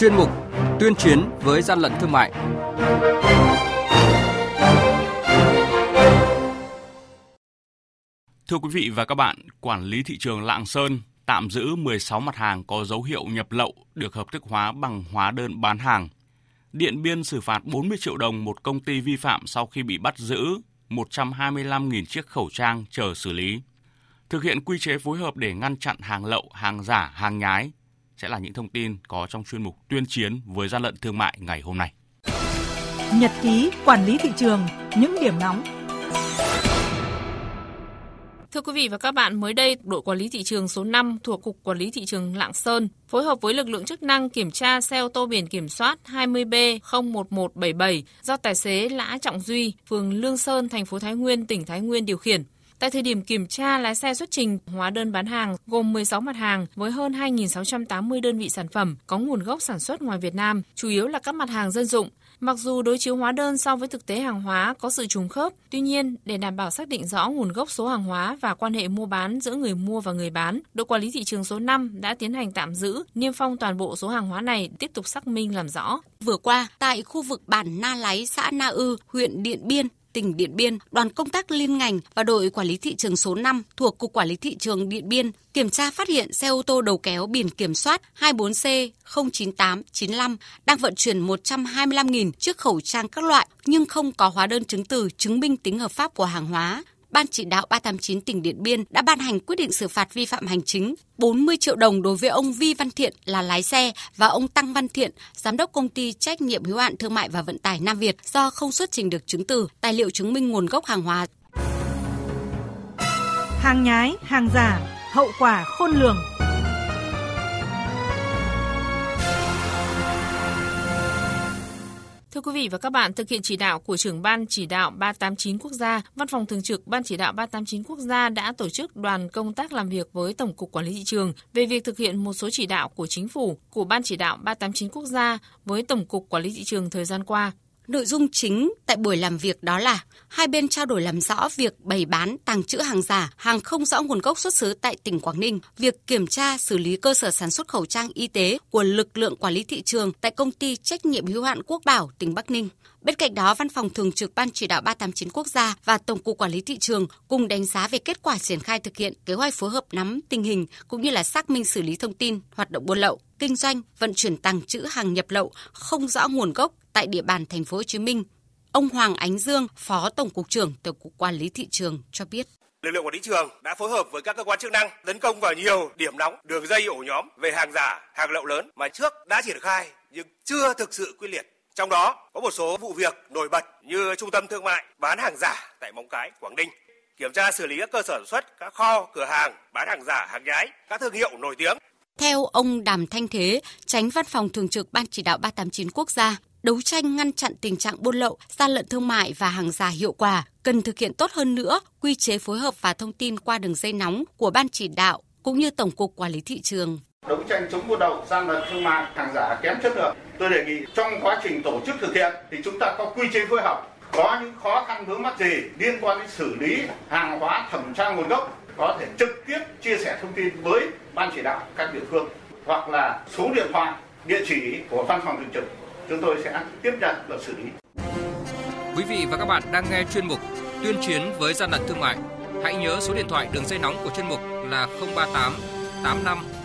chuyên mục Tuyên chiến với gian lận thương mại. Thưa quý vị và các bạn, quản lý thị trường Lạng Sơn tạm giữ 16 mặt hàng có dấu hiệu nhập lậu được hợp thức hóa bằng hóa đơn bán hàng. Điện Biên xử phạt 40 triệu đồng một công ty vi phạm sau khi bị bắt giữ 125.000 chiếc khẩu trang chờ xử lý. Thực hiện quy chế phối hợp để ngăn chặn hàng lậu, hàng giả, hàng nhái sẽ là những thông tin có trong chuyên mục tuyên chiến với gian lận thương mại ngày hôm nay. Nhật ký quản lý thị trường, những điểm nóng Thưa quý vị và các bạn, mới đây, đội quản lý thị trường số 5 thuộc Cục Quản lý Thị trường Lạng Sơn phối hợp với lực lượng chức năng kiểm tra xe ô tô biển kiểm soát 20B01177 do tài xế Lã Trọng Duy, phường Lương Sơn, thành phố Thái Nguyên, tỉnh Thái Nguyên điều khiển. Tại thời điểm kiểm tra, lái xe xuất trình hóa đơn bán hàng gồm 16 mặt hàng với hơn 2.680 đơn vị sản phẩm có nguồn gốc sản xuất ngoài Việt Nam, chủ yếu là các mặt hàng dân dụng, Mặc dù đối chiếu hóa đơn so với thực tế hàng hóa có sự trùng khớp, tuy nhiên để đảm bảo xác định rõ nguồn gốc số hàng hóa và quan hệ mua bán giữa người mua và người bán, đội quản lý thị trường số 5 đã tiến hành tạm giữ, niêm phong toàn bộ số hàng hóa này tiếp tục xác minh làm rõ. Vừa qua, tại khu vực bản Na Láy, xã Na Ư, huyện Điện Biên, tỉnh Điện Biên, đoàn công tác liên ngành và đội quản lý thị trường số 5 thuộc Cục Quản lý Thị trường Điện Biên kiểm tra phát hiện xe ô tô đầu kéo biển kiểm soát 24C 09895 đang vận chuyển 125.000 chiếc khẩu trang các loại nhưng không có hóa đơn chứng từ chứng minh tính hợp pháp của hàng hóa. Ban chỉ đạo 389 tỉnh Điện Biên đã ban hành quyết định xử phạt vi phạm hành chính 40 triệu đồng đối với ông Vi Văn Thiện là lái xe và ông Tăng Văn Thiện, giám đốc công ty trách nhiệm hữu hạn thương mại và vận tải Nam Việt do không xuất trình được chứng từ, tài liệu chứng minh nguồn gốc hàng hóa. Hàng nhái, hàng giả, hậu quả khôn lường. Thưa quý vị và các bạn, thực hiện chỉ đạo của trưởng ban chỉ đạo 389 quốc gia, Văn phòng thường trực Ban chỉ đạo 389 quốc gia đã tổ chức đoàn công tác làm việc với Tổng cục Quản lý thị trường về việc thực hiện một số chỉ đạo của chính phủ, của Ban chỉ đạo 389 quốc gia với Tổng cục Quản lý thị trường thời gian qua. Nội dung chính tại buổi làm việc đó là hai bên trao đổi làm rõ việc bày bán, tàng trữ hàng giả, hàng không rõ nguồn gốc xuất xứ tại tỉnh Quảng Ninh, việc kiểm tra xử lý cơ sở sản xuất khẩu trang y tế của lực lượng quản lý thị trường tại công ty trách nhiệm hữu hạn Quốc Bảo, tỉnh Bắc Ninh. Bên cạnh đó, Văn phòng Thường trực Ban Chỉ đạo 389 Quốc gia và Tổng cục Quản lý Thị trường cùng đánh giá về kết quả triển khai thực hiện kế hoạch phối hợp nắm tình hình cũng như là xác minh xử lý thông tin hoạt động buôn lậu, kinh doanh, vận chuyển tàng trữ hàng nhập lậu không rõ nguồn gốc tại địa bàn thành phố Hồ Chí Minh. Ông Hoàng Ánh Dương, Phó Tổng cục trưởng Tổng cục Quản lý thị trường cho biết. Lực lượng quản lý trường đã phối hợp với các cơ quan chức năng tấn công vào nhiều điểm nóng, đường dây ổ nhóm về hàng giả, hàng lậu lớn mà trước đã triển khai nhưng chưa thực sự quyết liệt. Trong đó có một số vụ việc nổi bật như trung tâm thương mại bán hàng giả tại Móng Cái, Quảng Ninh, kiểm tra xử lý các cơ sở sản xuất, các kho, cửa hàng bán hàng giả, hàng nhái, các thương hiệu nổi tiếng. Theo ông Đàm Thanh Thế, tránh văn phòng thường trực Ban chỉ đạo 389 quốc gia, đấu tranh ngăn chặn tình trạng buôn lậu, gian lận thương mại và hàng giả hiệu quả, cần thực hiện tốt hơn nữa quy chế phối hợp và thông tin qua đường dây nóng của Ban chỉ đạo cũng như Tổng cục Quản lý thị trường. Đấu tranh chống buôn lậu, gian lận thương mại, hàng giả kém chất lượng. Tôi đề nghị trong quá trình tổ chức thực hiện thì chúng ta có quy chế phối hợp. Có những khó khăn vướng mắc gì liên quan đến xử lý hàng hóa thẩm tra nguồn gốc có thể trực tiếp chia sẻ thông tin với ban chỉ đạo các địa phương hoặc là số điện thoại, địa chỉ của văn phòng thường trực chúng tôi sẽ tiếp nhận và xử lý. Quý vị và các bạn đang nghe chuyên mục Tuyên chiến với gian lận thương mại. Hãy nhớ số điện thoại đường dây nóng của chuyên mục là 038 85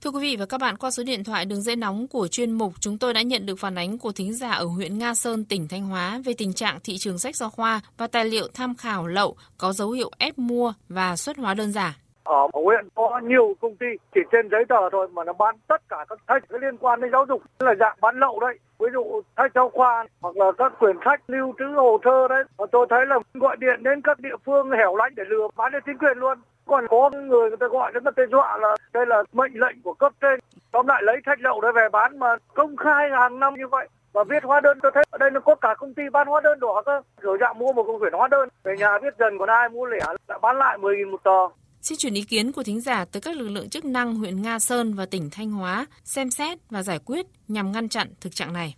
Thưa quý vị và các bạn, qua số điện thoại đường dây nóng của chuyên mục, chúng tôi đã nhận được phản ánh của thính giả ở huyện Nga Sơn, tỉnh Thanh Hóa về tình trạng thị trường sách giáo khoa và tài liệu tham khảo lậu có dấu hiệu ép mua và xuất hóa đơn giả ở huyện có nhiều công ty, chỉ trên giấy tờ thôi mà nó bán tất cả các sách liên quan đến giáo dục. Là dạng bán lậu đấy, ví dụ sách giáo khoa hoặc là các quyển sách lưu trữ hồ sơ đấy. Và tôi thấy là gọi điện đến các địa phương hẻo lánh để lừa bán đến chính quyền luôn. Còn có người người ta gọi đến người ta dọa là đây là mệnh lệnh của cấp trên. Tóm lại lấy sách lậu đấy về bán mà công khai hàng năm như vậy và viết hóa đơn. Tôi thấy ở đây nó có cả công ty bán hóa đơn đỏ cơ. Rồi dạng mua một công quyển hóa đơn, về nhà viết dần còn ai mua lẻ lại bán lại 10.000 một tờ. Xin chuyển ý kiến của thính giả tới các lực lượng chức năng huyện Nga Sơn và tỉnh Thanh Hóa xem xét và giải quyết nhằm ngăn chặn thực trạng này.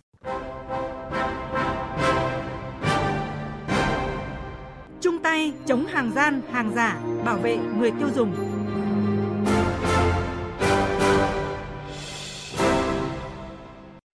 Chung tay chống hàng gian, hàng giả, bảo vệ người tiêu dùng.